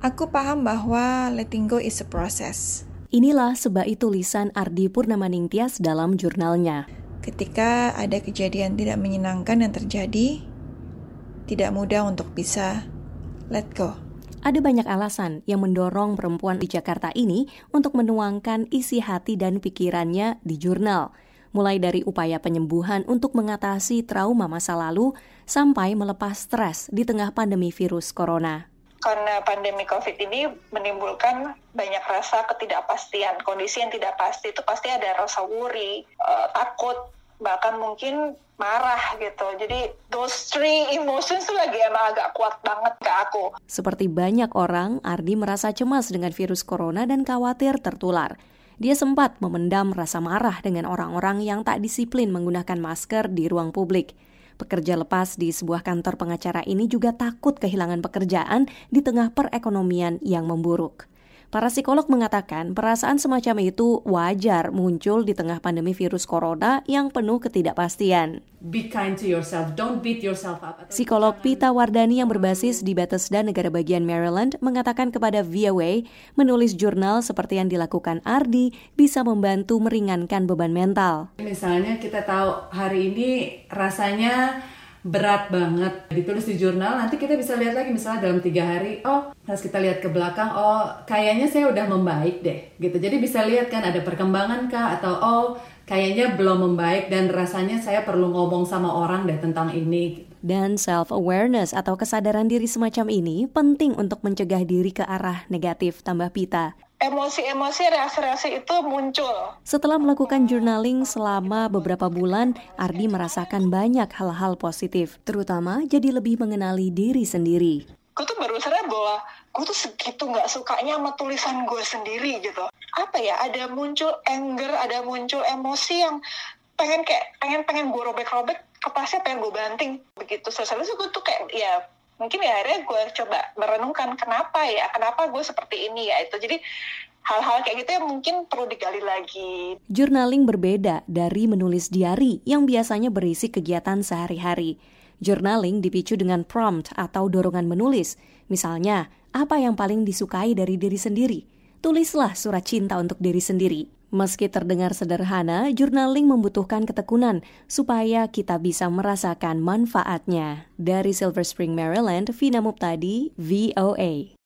Aku paham bahwa letting go is a process. Inilah sebab tulisan Ardi Purnamaningtyas dalam jurnalnya. Ketika ada kejadian tidak menyenangkan yang terjadi, tidak mudah untuk bisa let go. Ada banyak alasan yang mendorong perempuan di Jakarta ini untuk menuangkan isi hati dan pikirannya di jurnal. Mulai dari upaya penyembuhan untuk mengatasi trauma masa lalu sampai melepas stres di tengah pandemi virus corona karena pandemi COVID ini menimbulkan banyak rasa ketidakpastian. Kondisi yang tidak pasti itu pasti ada rasa worry, uh, takut, bahkan mungkin marah gitu. Jadi those three emotions itu lagi emang agak kuat banget ke aku. Seperti banyak orang, Ardi merasa cemas dengan virus corona dan khawatir tertular. Dia sempat memendam rasa marah dengan orang-orang yang tak disiplin menggunakan masker di ruang publik. Pekerja lepas di sebuah kantor pengacara ini juga takut kehilangan pekerjaan di tengah perekonomian yang memburuk. Para psikolog mengatakan perasaan semacam itu wajar muncul di tengah pandemi virus corona yang penuh ketidakpastian. Be kind to yourself, don't beat yourself up. Psikolog Pita Wardani yang berbasis di Bethesda, negara bagian Maryland, mengatakan kepada VOA, menulis jurnal seperti yang dilakukan Ardi bisa membantu meringankan beban mental. Misalnya kita tahu hari ini rasanya berat banget. Ditulis di jurnal nanti kita bisa lihat lagi misalnya dalam tiga hari oh pas kita lihat ke belakang oh kayaknya saya udah membaik deh gitu. Jadi bisa lihat kan ada perkembangan kah atau oh kayaknya belum membaik dan rasanya saya perlu ngomong sama orang deh tentang ini dan self awareness atau kesadaran diri semacam ini penting untuk mencegah diri ke arah negatif tambah pita emosi-emosi, reaksi-reaksi itu muncul. Setelah melakukan journaling selama beberapa bulan, Ardi merasakan banyak hal-hal positif, terutama jadi lebih mengenali diri sendiri. Gue tuh baru sadar bahwa gue tuh segitu nggak sukanya sama tulisan gue sendiri gitu. Apa ya, ada muncul anger, ada muncul emosi yang pengen kayak pengen pengen gue robek-robek kepasnya pengen gue banting begitu selesai gue tuh kayak ya mungkin ya akhirnya gue coba merenungkan kenapa ya kenapa gue seperti ini ya itu jadi hal-hal kayak gitu yang mungkin perlu digali lagi. Journaling berbeda dari menulis diary yang biasanya berisi kegiatan sehari-hari. Journaling dipicu dengan prompt atau dorongan menulis. Misalnya, apa yang paling disukai dari diri sendiri? Tulislah surat cinta untuk diri sendiri. Meski terdengar sederhana, journaling membutuhkan ketekunan supaya kita bisa merasakan manfaatnya. Dari Silver Spring, Maryland, Vina Muptadi, VOA.